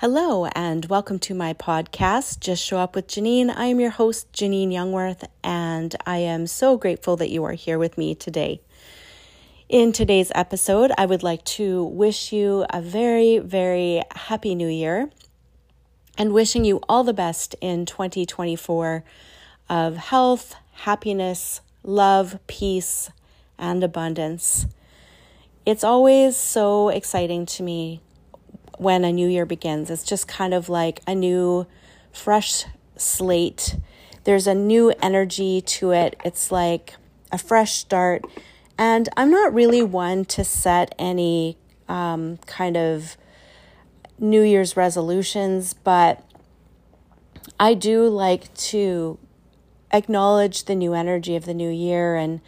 Hello, and welcome to my podcast, Just Show Up with Janine. I am your host, Janine Youngworth, and I am so grateful that you are here with me today. In today's episode, I would like to wish you a very, very happy new year and wishing you all the best in 2024 of health, happiness, love, peace, and abundance. It's always so exciting to me when a new year begins. It's just kind of like a new, fresh slate. There's a new energy to it. It's like a fresh start. And I'm not really one to set any um, kind of New Year's resolutions, but I do like to acknowledge the new energy of the new year and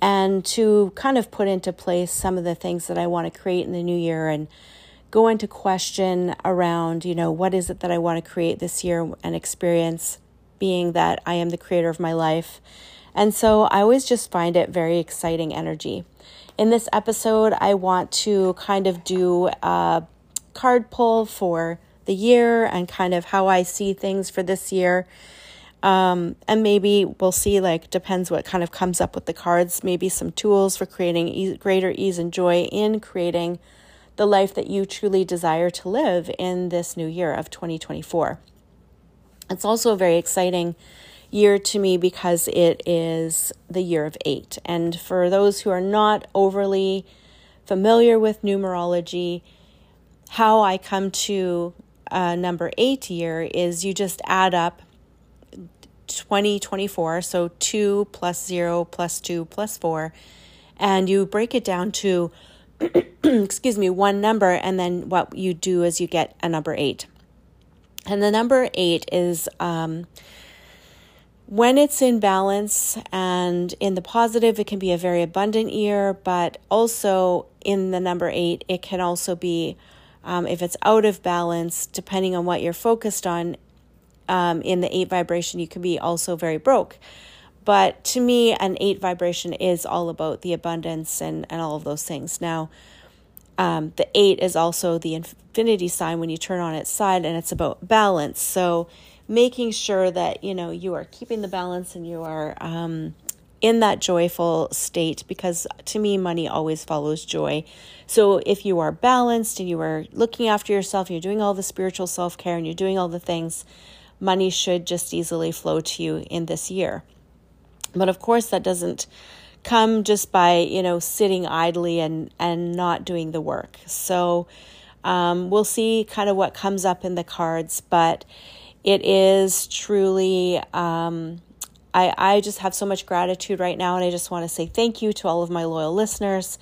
and to kind of put into place some of the things that I want to create in the new year and go into question around, you know, what is it that I want to create this year and experience, being that I am the creator of my life. And so I always just find it very exciting energy. In this episode, I want to kind of do a card pull for the year and kind of how I see things for this year. Um, and maybe we'll see, like, depends what kind of comes up with the cards, maybe some tools for creating e- greater ease and joy in creating the life that you truly desire to live in this new year of 2024. It's also a very exciting year to me because it is the year of eight. And for those who are not overly familiar with numerology, how I come to uh, number eight year is you just add up 2024, so 2 plus 0 plus 2 plus 4, and you break it down to excuse me, one number, and then what you do is you get a number eight. And the number eight is um, when it's in balance and in the positive, it can be a very abundant year, but also in the number eight, it can also be, um, if it's out of balance, depending on what you're focused on, um, in the eight vibration, you can be also very broke. But to me, an eight vibration is all about the abundance and, and all of those things. Now, um, the eight is also the infinity sign when you turn on its side, and it's about balance. So, making sure that you know you are keeping the balance and you are um, in that joyful state because to me money always follows joy so if you are balanced and you are looking after yourself you're doing all the spiritual self-care and you're doing all the things money should just easily flow to you in this year but of course, that doesn't come just by, you know, sitting idly and, and not doing the work. So um, we'll see kind of what comes up in the cards, but it is truly, um, I, I just have so much gratitude right now, and I just want to say thank you to all of my loyal listeners.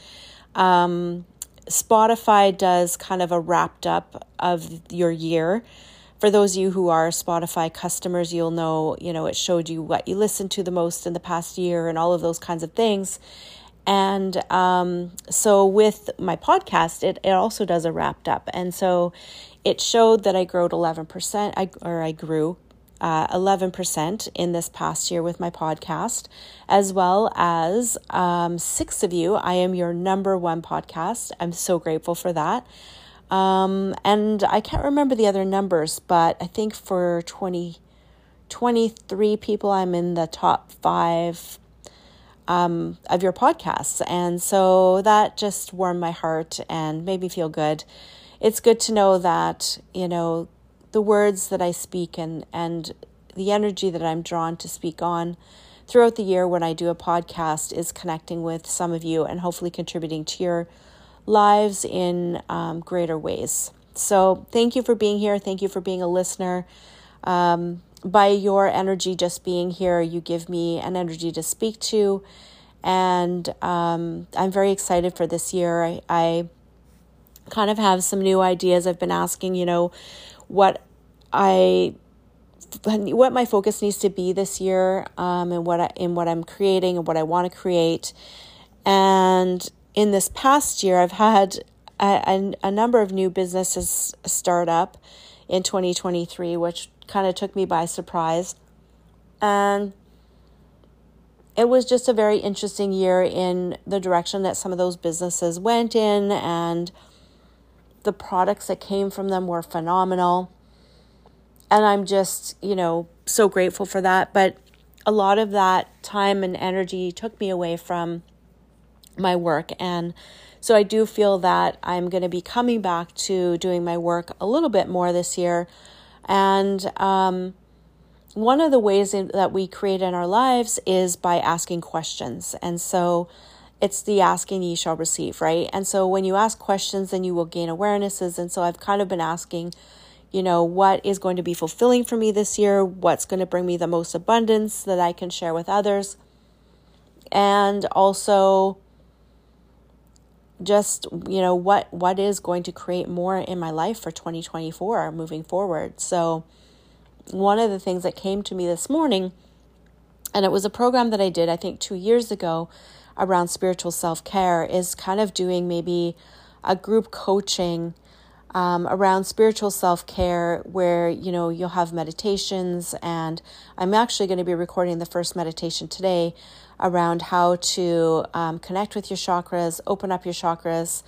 Um, Spotify does kind of a wrapped up of your year for those of you who are Spotify customers, you'll know, you know, it showed you what you listened to the most in the past year and all of those kinds of things. And um, so with my podcast, it, it also does a wrapped up. And so it showed that I grew 11%, I, or I grew uh, 11% in this past year with my podcast, as well as um, six of you. I am your number one podcast. I'm so grateful for that. Um, and I can't remember the other numbers, but I think for 20, 23 people, I'm in the top five um, of your podcasts. And so that just warmed my heart and made me feel good. It's good to know that, you know, the words that I speak and, and the energy that I'm drawn to speak on throughout the year when I do a podcast is connecting with some of you and hopefully contributing to your lives in um, greater ways. So, thank you for being here. Thank you for being a listener. Um, by your energy just being here, you give me an energy to speak to. And um, I'm very excited for this year. I, I kind of have some new ideas. I've been asking, you know, what I what my focus needs to be this year um, and what I, in what I'm creating and what I want to create. And in this past year, I've had a, a, a number of new businesses start up in 2023, which kind of took me by surprise. And it was just a very interesting year in the direction that some of those businesses went in. And the products that came from them were phenomenal. And I'm just, you know, so grateful for that. But a lot of that time and energy took me away from my work. And so I do feel that I'm going to be coming back to doing my work a little bit more this year. And um, one of the ways that we create in our lives is by asking questions. And so it's the asking ye shall receive, right? And so when you ask questions, then you will gain awarenesses. And so I've kind of been asking, you know, what is going to be fulfilling for me this year? What's going to bring me the most abundance that I can share with others? And also, just you know what what is going to create more in my life for 2024 moving forward. So one of the things that came to me this morning and it was a program that I did I think 2 years ago around spiritual self care is kind of doing maybe a group coaching um, around spiritual self care, where you know you'll have meditations, and I'm actually going to be recording the first meditation today around how to um, connect with your chakras, open up your chakras,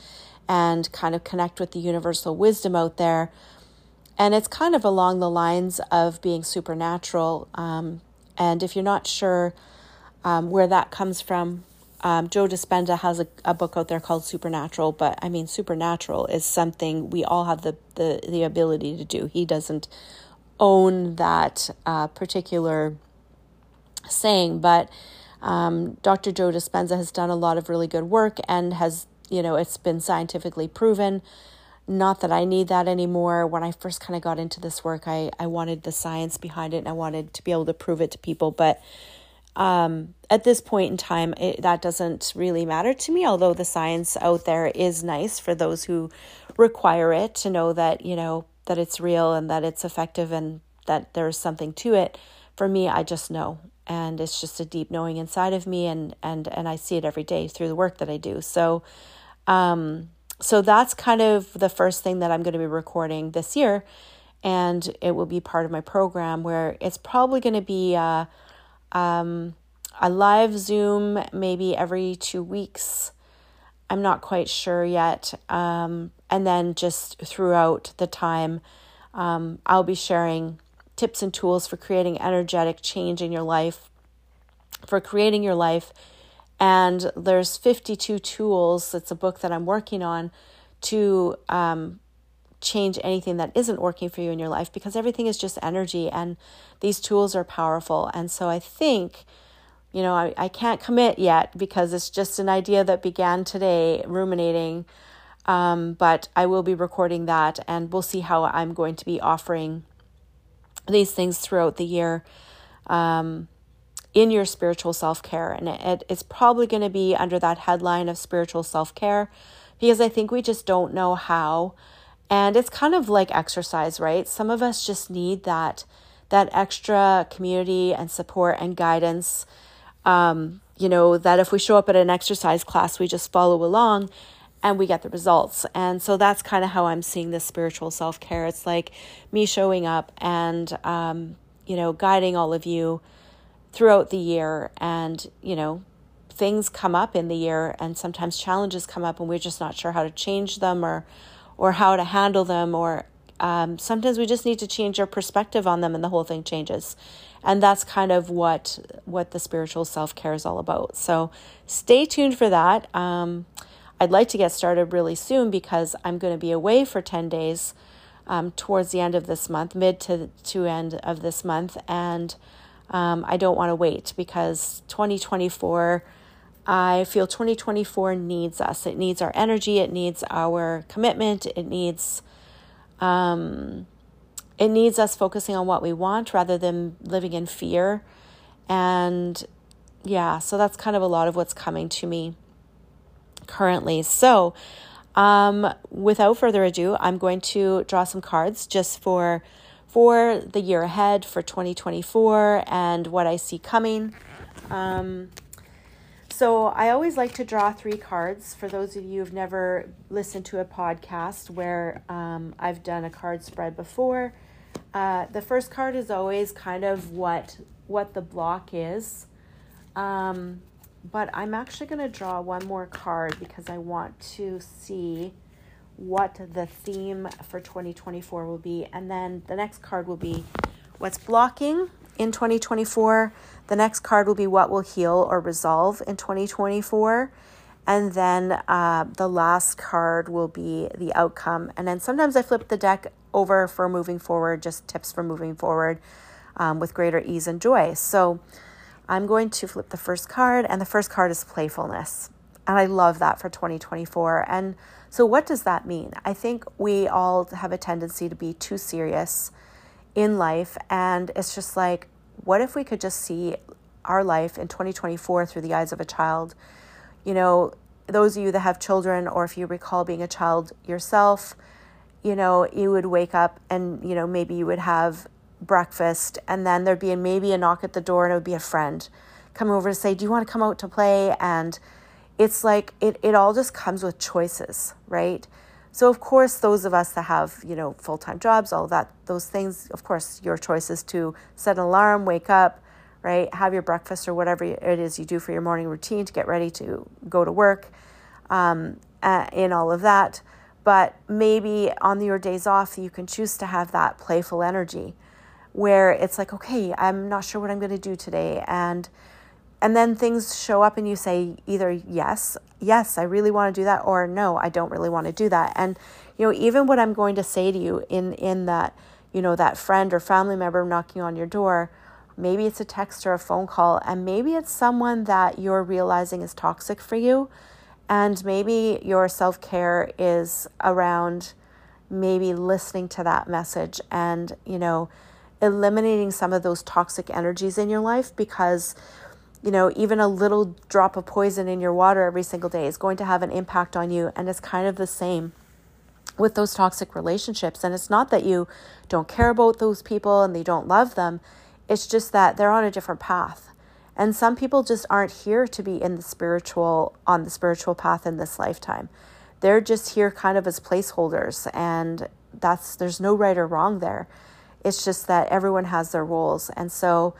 and kind of connect with the universal wisdom out there. And it's kind of along the lines of being supernatural. Um, and if you're not sure um, where that comes from, um, Joe Dispenza has a, a book out there called Supernatural, but I mean, supernatural is something we all have the, the, the ability to do. He doesn't own that uh, particular saying, but um, Dr. Joe Dispenza has done a lot of really good work and has, you know, it's been scientifically proven. Not that I need that anymore. When I first kind of got into this work, I, I wanted the science behind it and I wanted to be able to prove it to people, but um, at this point in time, it, that doesn't really matter to me, although the science out there is nice for those who require it to know that, you know, that it's real and that it's effective and that there's something to it. For me, I just know. And it's just a deep knowing inside of me and and and I see it every day through the work that I do. So um so that's kind of the first thing that I'm going to be recording this year and it will be part of my program where it's probably going to be uh um, a live Zoom maybe every two weeks. I'm not quite sure yet. Um, and then just throughout the time, um, I'll be sharing tips and tools for creating energetic change in your life, for creating your life. And there's 52 tools. It's a book that I'm working on to um, change anything that isn't working for you in your life because everything is just energy and these tools are powerful. And so I think, you know, I, I can't commit yet because it's just an idea that began today, ruminating. Um, but I will be recording that and we'll see how I'm going to be offering these things throughout the year um, in your spiritual self care. And it, it's probably going to be under that headline of spiritual self care because I think we just don't know how and it's kind of like exercise, right? Some of us just need that that extra community and support and guidance. Um, you know, that if we show up at an exercise class, we just follow along and we get the results. And so that's kind of how I'm seeing this spiritual self care. It's like me showing up and, um, you know, guiding all of you throughout the year. And, you know, things come up in the year and sometimes challenges come up and we're just not sure how to change them or or how to handle them or um, sometimes we just need to change our perspective on them and the whole thing changes. And that's kind of what what the spiritual self-care is all about. So stay tuned for that. Um, i'd like to get started really soon because i'm going to be away for 10 days um, towards the end of this month mid to, to end of this month. And um, i don't want to wait because 2024 I feel 2024 needs us. It needs our energy. It needs our commitment. It needs, um, it needs us focusing on what we want rather than living in fear. And yeah, so that's kind of a lot of what's coming to me currently. So, um, without further ado, I'm going to draw some cards just for for the year ahead for 2024 and what I see coming. Um, so I always like to draw three cards for those of you who've never listened to a podcast where um, I've done a card spread before. Uh, the first card is always kind of what what the block is, um, but I'm actually going to draw one more card because I want to see what the theme for 2024 will be. And then the next card will be what's blocking in 2024. The next card will be what will heal or resolve in 2024. And then uh, the last card will be the outcome. And then sometimes I flip the deck over for moving forward, just tips for moving forward um, with greater ease and joy. So I'm going to flip the first card, and the first card is playfulness. And I love that for 2024. And so, what does that mean? I think we all have a tendency to be too serious in life. And it's just like, what if we could just see our life in 2024 through the eyes of a child? you know, those of you that have children, or if you recall being a child yourself, you know, you would wake up and, you know, maybe you would have breakfast and then there'd be maybe a knock at the door and it would be a friend come over to say, Do you want to come out to play? And it's like it, it all just comes with choices, right? So of course those of us that have, you know, full-time jobs, all that those things, of course, your choice is to set an alarm, wake up, right? Have your breakfast or whatever it is you do for your morning routine to get ready to go to work um, in all of that. But maybe on your days off, you can choose to have that playful energy where it's like, okay, I'm not sure what I'm going to do today. And and then things show up and you say either yes, yes, I really want to do that, or no, I don't really want to do that. And you know, even what I'm going to say to you in in that, you know, that friend or family member knocking on your door, Maybe it's a text or a phone call, and maybe it's someone that you're realizing is toxic for you. And maybe your self care is around maybe listening to that message and, you know, eliminating some of those toxic energies in your life because, you know, even a little drop of poison in your water every single day is going to have an impact on you. And it's kind of the same with those toxic relationships. And it's not that you don't care about those people and they don't love them. It's just that they're on a different path. And some people just aren't here to be in the spiritual on the spiritual path in this lifetime. They're just here kind of as placeholders and that's there's no right or wrong there. It's just that everyone has their roles. And so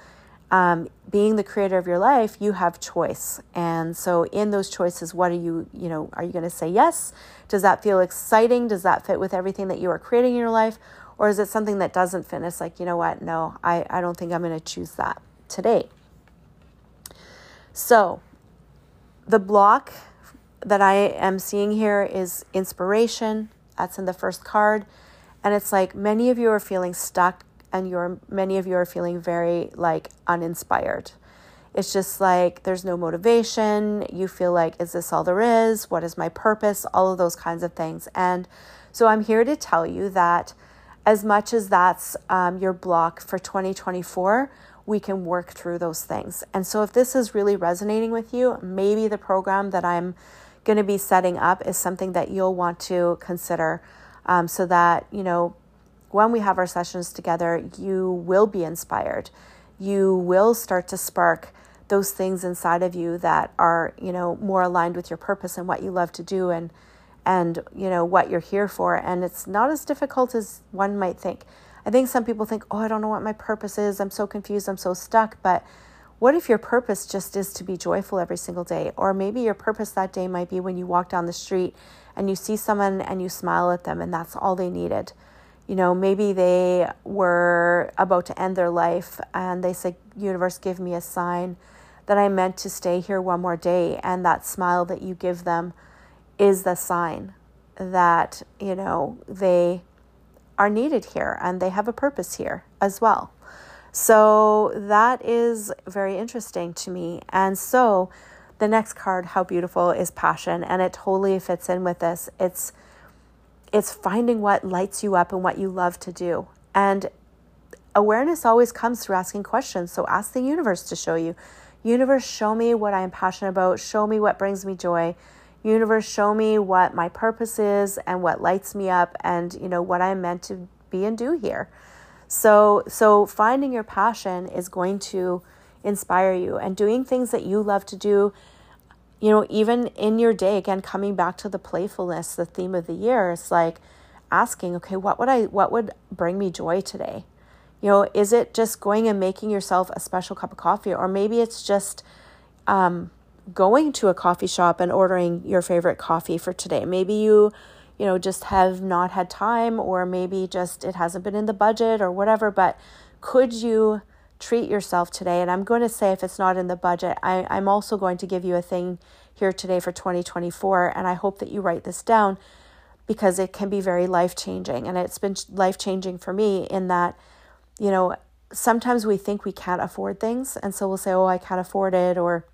um, being the creator of your life, you have choice. And so in those choices, what are you, you know, are you going to say yes? Does that feel exciting? Does that fit with everything that you are creating in your life? Or is it something that doesn't fit? It's like, you know what? No, I, I don't think I'm going to choose that today. So, the block that I am seeing here is inspiration. That's in the first card. And it's like many of you are feeling stuck and you're many of you are feeling very like uninspired. It's just like there's no motivation. You feel like, is this all there is? What is my purpose? All of those kinds of things. And so I'm here to tell you that as much as that's um, your block for 2024, we can work through those things. And so, if this is really resonating with you, maybe the program that I'm going to be setting up is something that you'll want to consider um, so that, you know, when we have our sessions together, you will be inspired. You will start to spark those things inside of you that are, you know, more aligned with your purpose and what you love to do and and you know what you're here for. And it's not as difficult as one might think. I think some people think oh i don't know what my purpose is. I'm so confused. I'm so stuck. But what if your purpose just is to be joyful every single day? Or maybe your purpose that day might be when you walk down the street and you see someone and you smile at them and that's all they needed you know maybe they were about to end their life and they said universe give me a sign that i meant to stay here one more day and that smile that you give them is the sign that, you know, they are needed here and they have a purpose here as well. So that is very interesting to me. And so the next card, how beautiful is passion, and it totally fits in with this. It's it's finding what lights you up and what you love to do. And awareness always comes through asking questions. So ask the universe to show you. Universe, show me what I am passionate about. Show me what brings me joy universe show me what my purpose is and what lights me up and you know what i'm meant to be and do here so so finding your passion is going to inspire you and doing things that you love to do you know even in your day again coming back to the playfulness the theme of the year it's like asking okay what would i what would bring me joy today you know is it just going and making yourself a special cup of coffee or maybe it's just um going to a coffee shop and ordering your favorite coffee for today. Maybe you you know, just have not had time, or maybe just it hasn't been in the budget or whatever. But could you treat yourself today? And I'm going to say if it's not in the budget, I, I'm also going to give you a thing here today for 2024. And I hope that you write this down because it can be very life changing. And it's been life changing for me in that, you know, sometimes we think we can't afford things. And so we'll say, oh, I can't afford it or,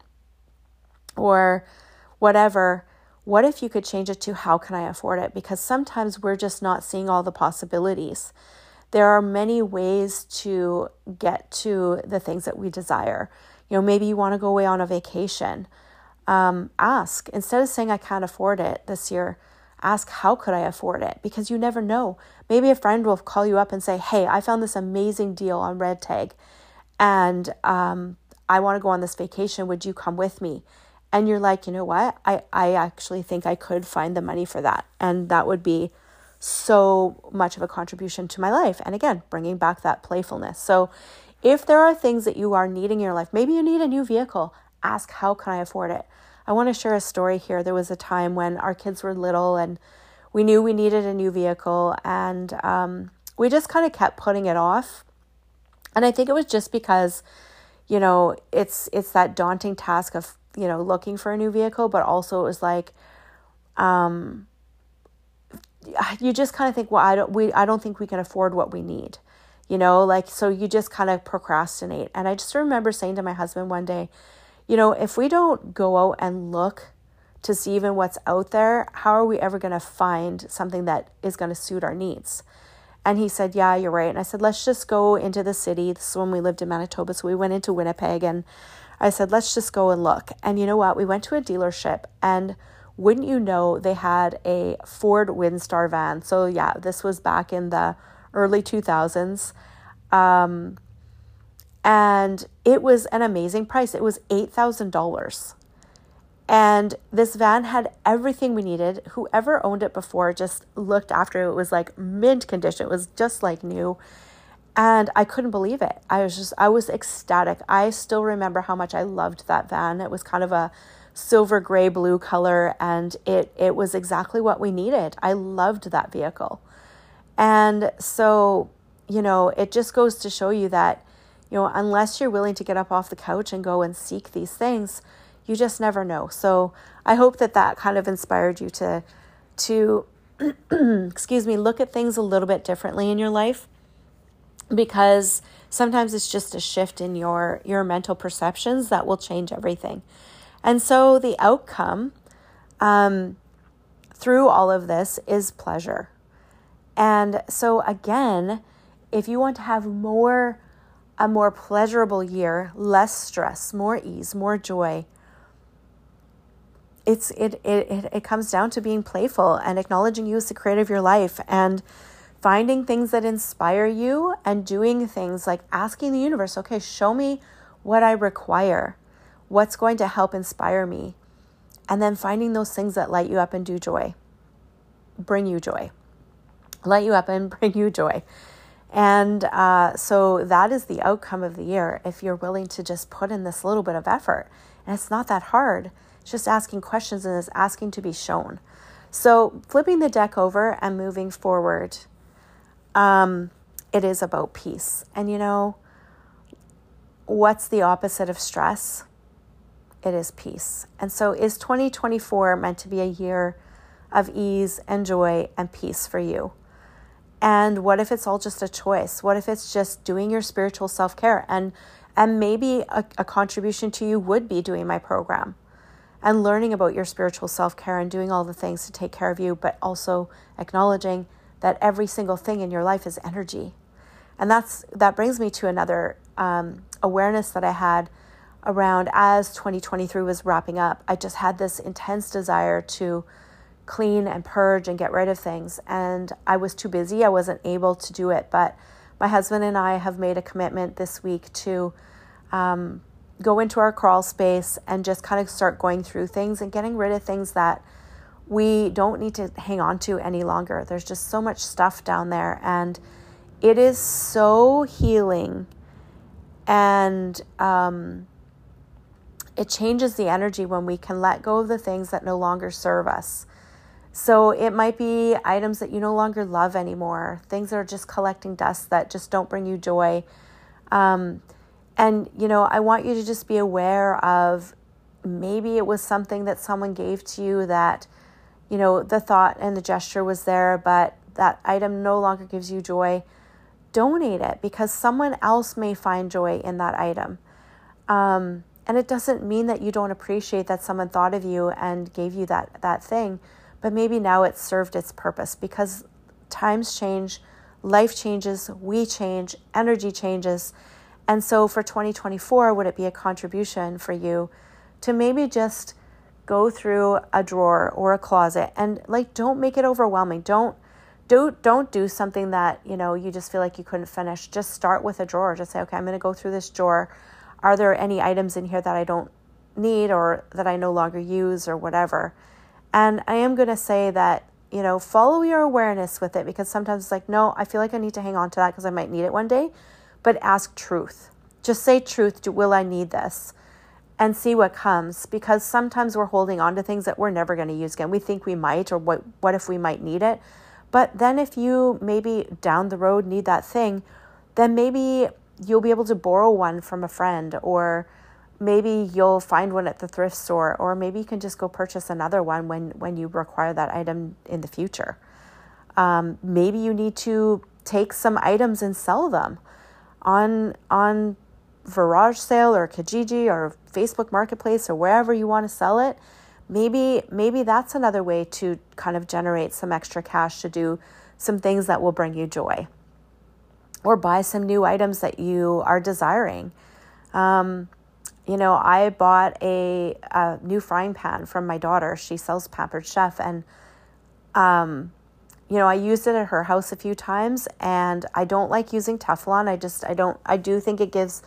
or whatever. What if you could change it to how can I afford it? Because sometimes we're just not seeing all the possibilities. There are many ways to get to the things that we desire. You know, maybe you want to go away on a vacation. Um, ask. Instead of saying I can't afford it this year ask how could i afford it? Because you never know. Maybe a friend will call you up and say hey i found this amazing deal on red tag and um, i want to go on this vacation. Would you come with me? And you're like you know what? I i actually think i could find the money for that. And that would be so much of a contribution to my life and again bringing back that playfulness so if there are things that you are needing in your life maybe you need a new vehicle ask how can i afford it I want to share a story here. There was a time when our kids were little and we knew we needed a new vehicle and um, we just kind of kept putting it off. And I think it was just because, you know, it's it's that daunting task of, you know, looking for a new vehicle, but also it was like um you just kind of think, well, I don't we I don't think we can afford what we need. You know, like so you just kind of procrastinate. And I just remember saying to my husband one day, you know, if we don't go out and look to see even what's out there, how are we ever going to find something that is going to suit our needs? And he said, Yeah, you're right. And I said, Let's just go into the city. This is when we lived in Manitoba. So we went into Winnipeg and I said, Let's just go and look. And you know what? We went to a dealership and wouldn't you know, they had a Ford Windstar van. So yeah, this was back in the early 2000s. Um, and it was an amazing price. It was $8,000. And this van had everything we needed. Whoever owned it before just looked after it. It was like mint condition. It was just like new. And I couldn't believe it. I was just, I was ecstatic. I still remember how much I loved that van. It was kind of a silver gray blue color and it, it was exactly what we needed. I loved that vehicle. And so, you know, it just goes to show you that you know, unless you're willing to get up off the couch and go and seek these things, you just never know. So I hope that that kind of inspired you to to excuse me, look at things a little bit differently in your life because sometimes it's just a shift in your your mental perceptions that will change everything. And so the outcome um, through all of this is pleasure. And so again, if you want to have more a more pleasurable year, less stress, more ease, more joy. It's it, it it it comes down to being playful and acknowledging you as the creator of your life and finding things that inspire you and doing things like asking the universe, okay, show me what I require. What's going to help inspire me? And then finding those things that light you up and do joy. Bring you joy. Light you up and bring you joy. And uh, so that is the outcome of the year if you're willing to just put in this little bit of effort. And it's not that hard, it's just asking questions and it's asking to be shown. So flipping the deck over and moving forward, um, it is about peace. And you know, what's the opposite of stress? It is peace. And so, is 2024 meant to be a year of ease and joy and peace for you? And what if it's all just a choice? What if it's just doing your spiritual self care? And and maybe a, a contribution to you would be doing my program and learning about your spiritual self care and doing all the things to take care of you, but also acknowledging that every single thing in your life is energy. And that's that brings me to another um, awareness that I had around as 2023 was wrapping up. I just had this intense desire to clean and purge and get rid of things. And I was too busy, I wasn't able to do it. But my husband and I have made a commitment this week to um, go into our crawl space and just kind of start going through things and getting rid of things that we don't need to hang on to any longer. There's just so much stuff down there, and it is so healing. And um, it changes the energy when we can let go of the things that no longer serve us So it might be items that you no longer love anymore, things that are just collecting dust that just don't bring you joy. Um, and, you know, I want you to just be aware of maybe it was something that someone gave to you that, you know, the thought and the gesture was there, but that item no longer gives you joy. Donate it because someone else may find joy in that item. Um, and it doesn't mean that you don't appreciate that someone thought of you and gave you that, that thing, but maybe now it's served its purpose because times change, life changes, we change, energy changes. And so for 2024, would it be a contribution for you to maybe just go through a drawer or a closet and like don't make it overwhelming. Don't don't don't do something that, you know, you just feel like you couldn't finish. Just start with a drawer. Just say, "Okay, I'm going to go through this drawer. Are there any items in here that I don't need or that I no longer use or whatever?" And I am going to say that you know, follow your awareness with it because sometimes it's like, no, I feel like I need to hang on to that because I might need it one day. But ask truth. Just say truth. Will I need this? and see what comes because sometimes we're holding on to things that we're never going to use again. We think we might, or what, what if we might need it? But then if you maybe down the road need that thing, then maybe you'll be able to borrow one from a friend, or maybe you'll find one at the thrift store, or maybe you can just go purchase another one when, when you require that item in the future. Um, maybe you need to take some items and sell them on on VarageSale or Kijiji or Facebook Marketplace or wherever you want to sell it, maybe maybe that's another way to kind of generate some extra cash to do some things that will bring you joy. Or buy some new items that you are desiring. Um, you know, I bought a, a new frying pan from my daughter. She sells Pampered Chef, and um, you know, I used it at her house a few times, and I don't like using Teflon. I just, I don't, I do think it gives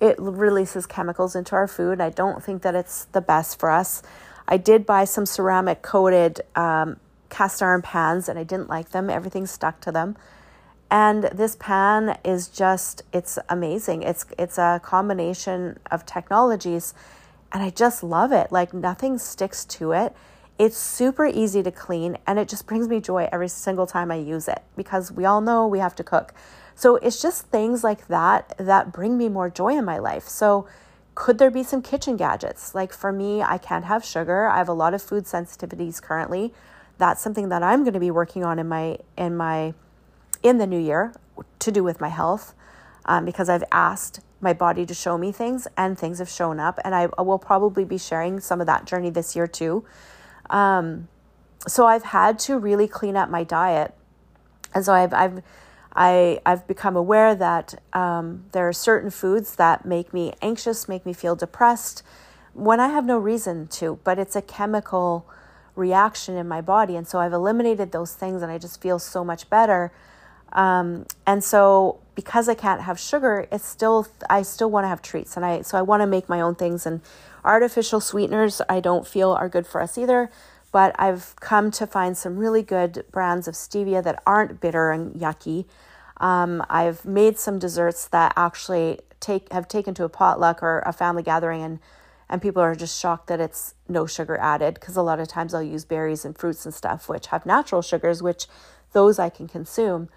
it releases chemicals into our food. I don't think that it's the best for us. I did buy some ceramic coated um, cast iron pans and I didn't like them. Everything stuck to them. And this pan is just it's amazing. It's it's a combination of technologies and I just love it. Like nothing sticks to it. It's super easy to clean and it just brings me joy every single time I use it because we all know we have to cook. So it's just things like that that bring me more joy in my life. So could there be some kitchen gadgets? Like for me, I can't have sugar. I have a lot of food sensitivities currently. That's something that I'm going to be working on in my in my in the new year to do with my health um, because I've asked my body to show me things and things have shown up and I will probably be sharing some of that journey this year too. Um, so I've had to really clean up my diet. And so I've I've I, I've become aware that um, there are certain foods that make me anxious, make me feel depressed when I have no reason to, but it's a chemical reaction in my body. And so I've eliminated those things and I just feel so much better. Um, and so because I can't have sugar, it's still, I still want to have treats. And I, so I want to make my own things and artificial sweeteners I don't feel are good for us either but I've come to find some really good brands of stevia that aren't bitter and yucky. Um, I've made some desserts that actually take have taken to a potluck or a family gathering and and people are just shocked that it's no sugar added because a lot of times I'll use berries and fruits and stuff which have natural sugars which those I can consume.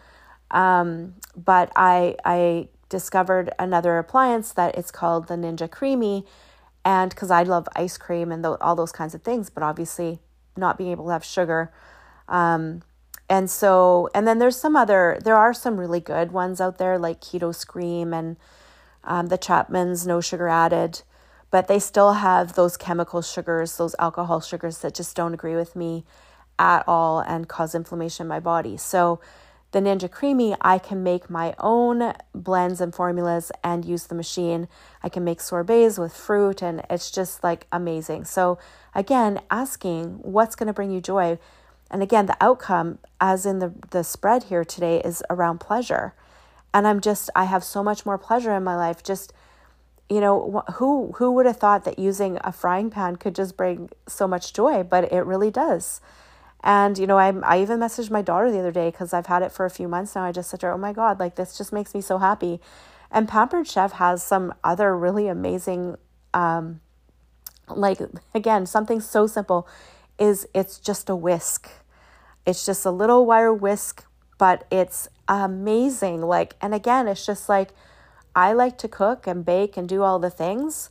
Um, but I I discovered another appliance that it's called the Ninja Creami. and because I love ice cream and all those kinds of things, but obviously not being able to have sugar. Um, and so and then there's some other there are some really good ones out there like keto scream and um, the chapman's no sugar added but they still have those chemical sugars those alcohol sugars that just don't agree with me at all and cause inflammation in my body so the ninja Creami, i can make my own blends and formulas and use the machine i can make sorbets with fruit and it's just like amazing so again asking what's going to bring you joy and again, the outcome, as in the, the spread here today, is around pleasure. And I'm just, I have so much more pleasure in my life. Just, you know, who who would have thought that using a frying pan could just bring so much joy? But it really does. And you know, I I even messaged my daughter the other day because I've had it for a few months now. I just said to her, "Oh my God, like this just makes me so happy." And Pampered Chef has some other really amazing, um, like again, something so simple is it's just a whisk It's just a little wire whisk, but it's amazing. Like, and again, it's just like I like to cook and bake and do all the things.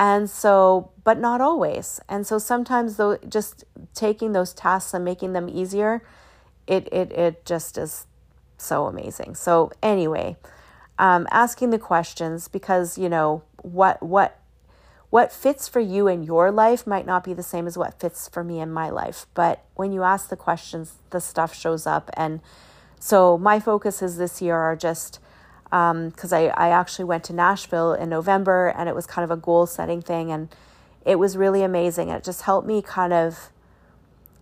And so, but not always. And so sometimes though just taking those tasks and making them easier, it it it just is so amazing. So anyway, um, asking the questions because you know what what what fits for you in your life might not be the same as what fits for me in my life. But when you ask the questions, the stuff shows up. And so my focuses this year are just because um, I, I actually went to Nashville in November and it was kind of a goal setting thing. And it was really amazing. And It just helped me kind of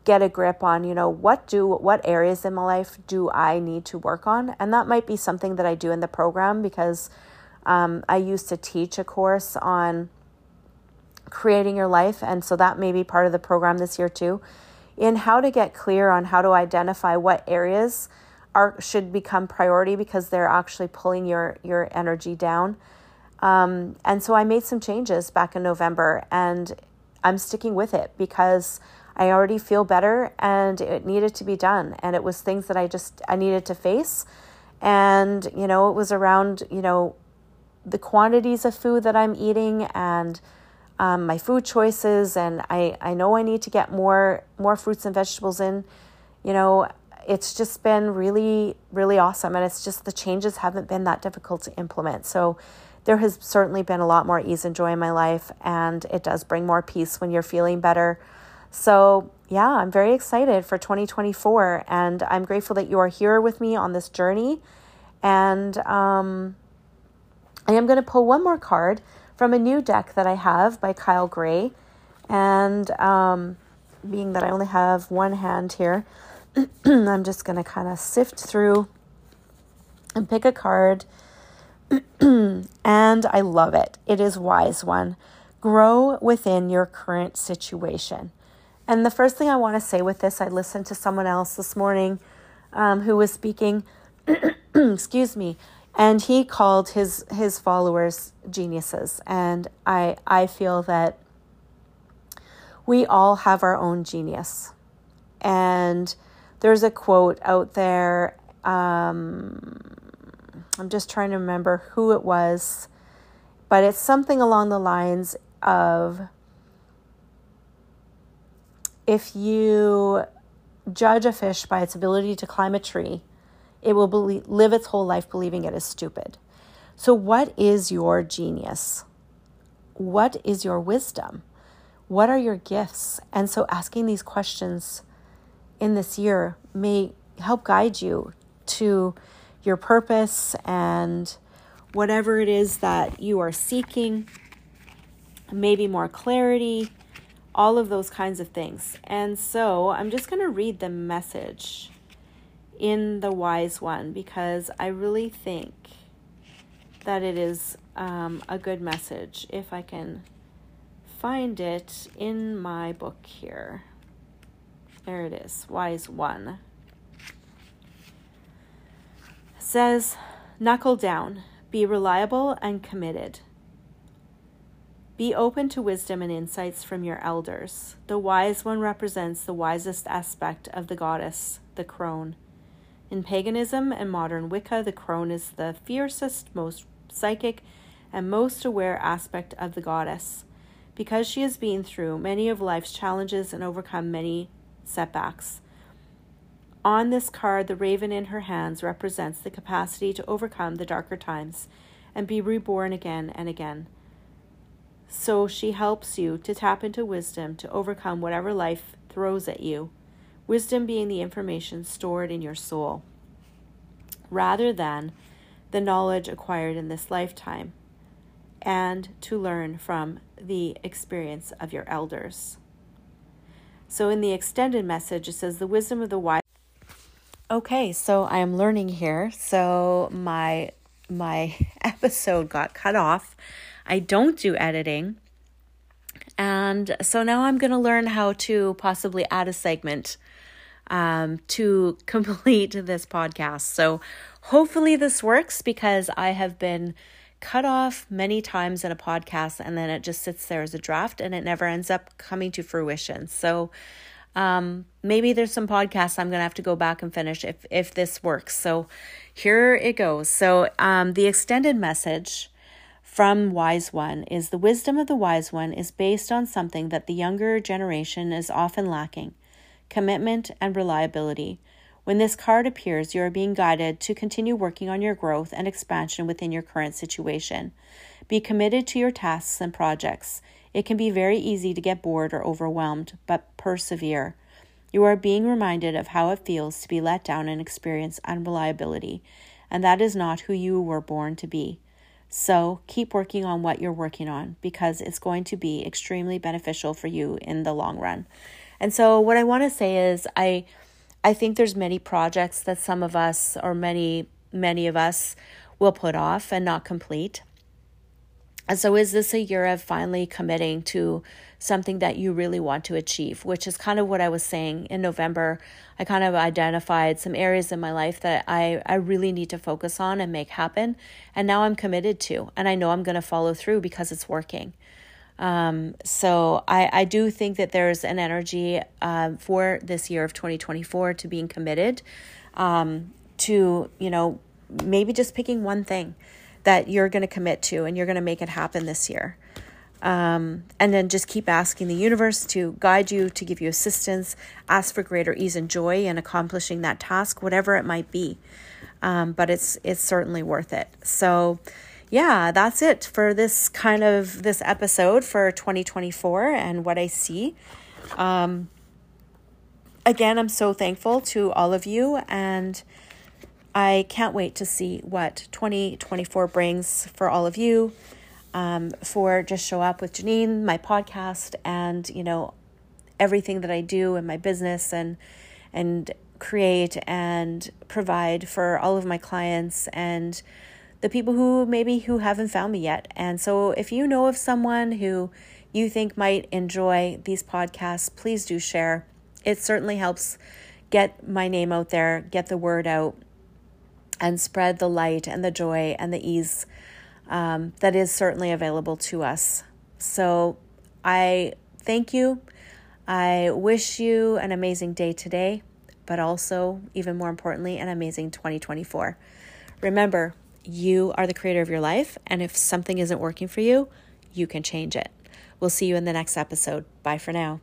get a grip on, you know, what do what areas in my life do I need to work on? And that might be something that I do in the program because um, I used to teach a course on creating your life. And so that may be part of the program this year too, in how to get clear on how to identify what areas are should become priority because they're actually pulling your your energy down. Um, and so I made some changes back in November, and I'm sticking with it because I already feel better, and it needed to be done. And it was things that I just I needed to face, and you know it was around you know the quantities of food that I'm eating and um, my food choices, and I, I know I need to get more more fruits and vegetables in. You know, it's just been really really awesome, and it's just the changes haven't been that difficult to implement. So there has certainly been a lot more ease and joy in my life, and it does bring more peace when you're feeling better. So yeah, I'm very excited for 2024, and I'm grateful that you are here with me on this journey. And um, I am going to pull one more card from a new deck that I have by Kyle Gray. And um, being that I only have one hand here, I'm just going to kind of sift through and pick a card. and I love it. It is Wise One. Grow within your current situation. And the first thing I want to say with this, I listened to someone else this morning um, who was speaking, excuse me, and he called his his followers geniuses and i i feel that we all have our own genius and there's a quote out there um, i'm just trying to remember who it was but it's something along the lines of if you judge a fish by its ability to climb a tree it will believe, live its whole life believing it is stupid. So, what is your genius? What is your wisdom? What are your gifts? And so, asking these questions in this year may help guide you to your purpose and whatever it is that you are seeking, maybe more clarity, all of those kinds of things. And so, I'm just going to read the message in the wise one because I really think that it is um, a good message if I can find it in my book here. There it is, wise one. It says, knuckle down, be reliable and committed. Be open to wisdom and insights from your elders. The wise one represents the wisest aspect of the goddess, the crone. In paganism and modern Wicca, the crone is the fiercest, most psychic, and most aware aspect of the goddess. Because she has been through many of life's challenges and overcome many setbacks. On this card, the raven in her hands represents the capacity to overcome the darker times and be reborn again and again. So she helps you to tap into wisdom to overcome whatever life throws at you wisdom being the information stored in your soul, rather than the knowledge acquired in this lifetime, and to learn from the experience of your elders. So, in the extended message, it says, The wisdom of the wise. Okay, so I am learning here. So, my my episode got cut off. I don't do editing. And so now I'm going to learn how to possibly add a segment um, to complete this podcast. So hopefully this works because I have been cut off many times in a podcast and then it just sits there as a draft and it never ends up coming to fruition. So Um, maybe there's some podcasts I'm going to have to go back and finish if, if this works. So here it goes. So um, the extended message from Wise One is the wisdom of the Wise One is based on something that the younger generation is often lacking commitment and reliability. When this card appears, you are being guided to continue working on your growth and expansion within your current situation. Be committed to your tasks and projects. It can be very easy to get bored or overwhelmed, but persevere. You are being reminded of how it feels to be let down and experience unreliability, and that is not who you were born to be. So keep working on what you're working on because it's going to be extremely beneficial for you in the long run. And so what I want to say is I I think there's many projects that some of us or many many of us will put off and not complete. And so, is this a year of finally committing to something that you really want to achieve? Which is kind of what I was saying in November. I kind of identified some areas in my life that I, I really need to focus on and make happen. And now I'm committed to, and I know I'm going to follow through because it's working. Um, so I, I do think that there's an energy uh, for this year of 2024 to being committed um, to, you know, maybe just picking one thing that you're going to commit to and you're going to make it happen this year. Um, and then just keep asking the universe to guide you, to give you assistance, ask for greater ease and joy in accomplishing that task, whatever it might be. Um, but it's it's certainly worth it. So, yeah, that's it for this kind of this episode for 2024 and what I see. Um, again, I'm so thankful to all of you and I can't wait to see what 2024 brings for all of you. Um, for just show up with Janine, my podcast, and you know everything that I do in my business and and create and provide for all of my clients and the people who maybe who haven't found me yet. And so if you know of someone who you think might enjoy these podcasts, please do share. It certainly helps get my name out there, get the word out and spread the light and the joy and the ease um, that is certainly available to us. So I thank you. I wish you an amazing day today, but also, even more importantly, an amazing 2024. Remember, you are the creator of your life, and if something isn't working for you, you can change it. We'll see you in the next episode. Bye for now.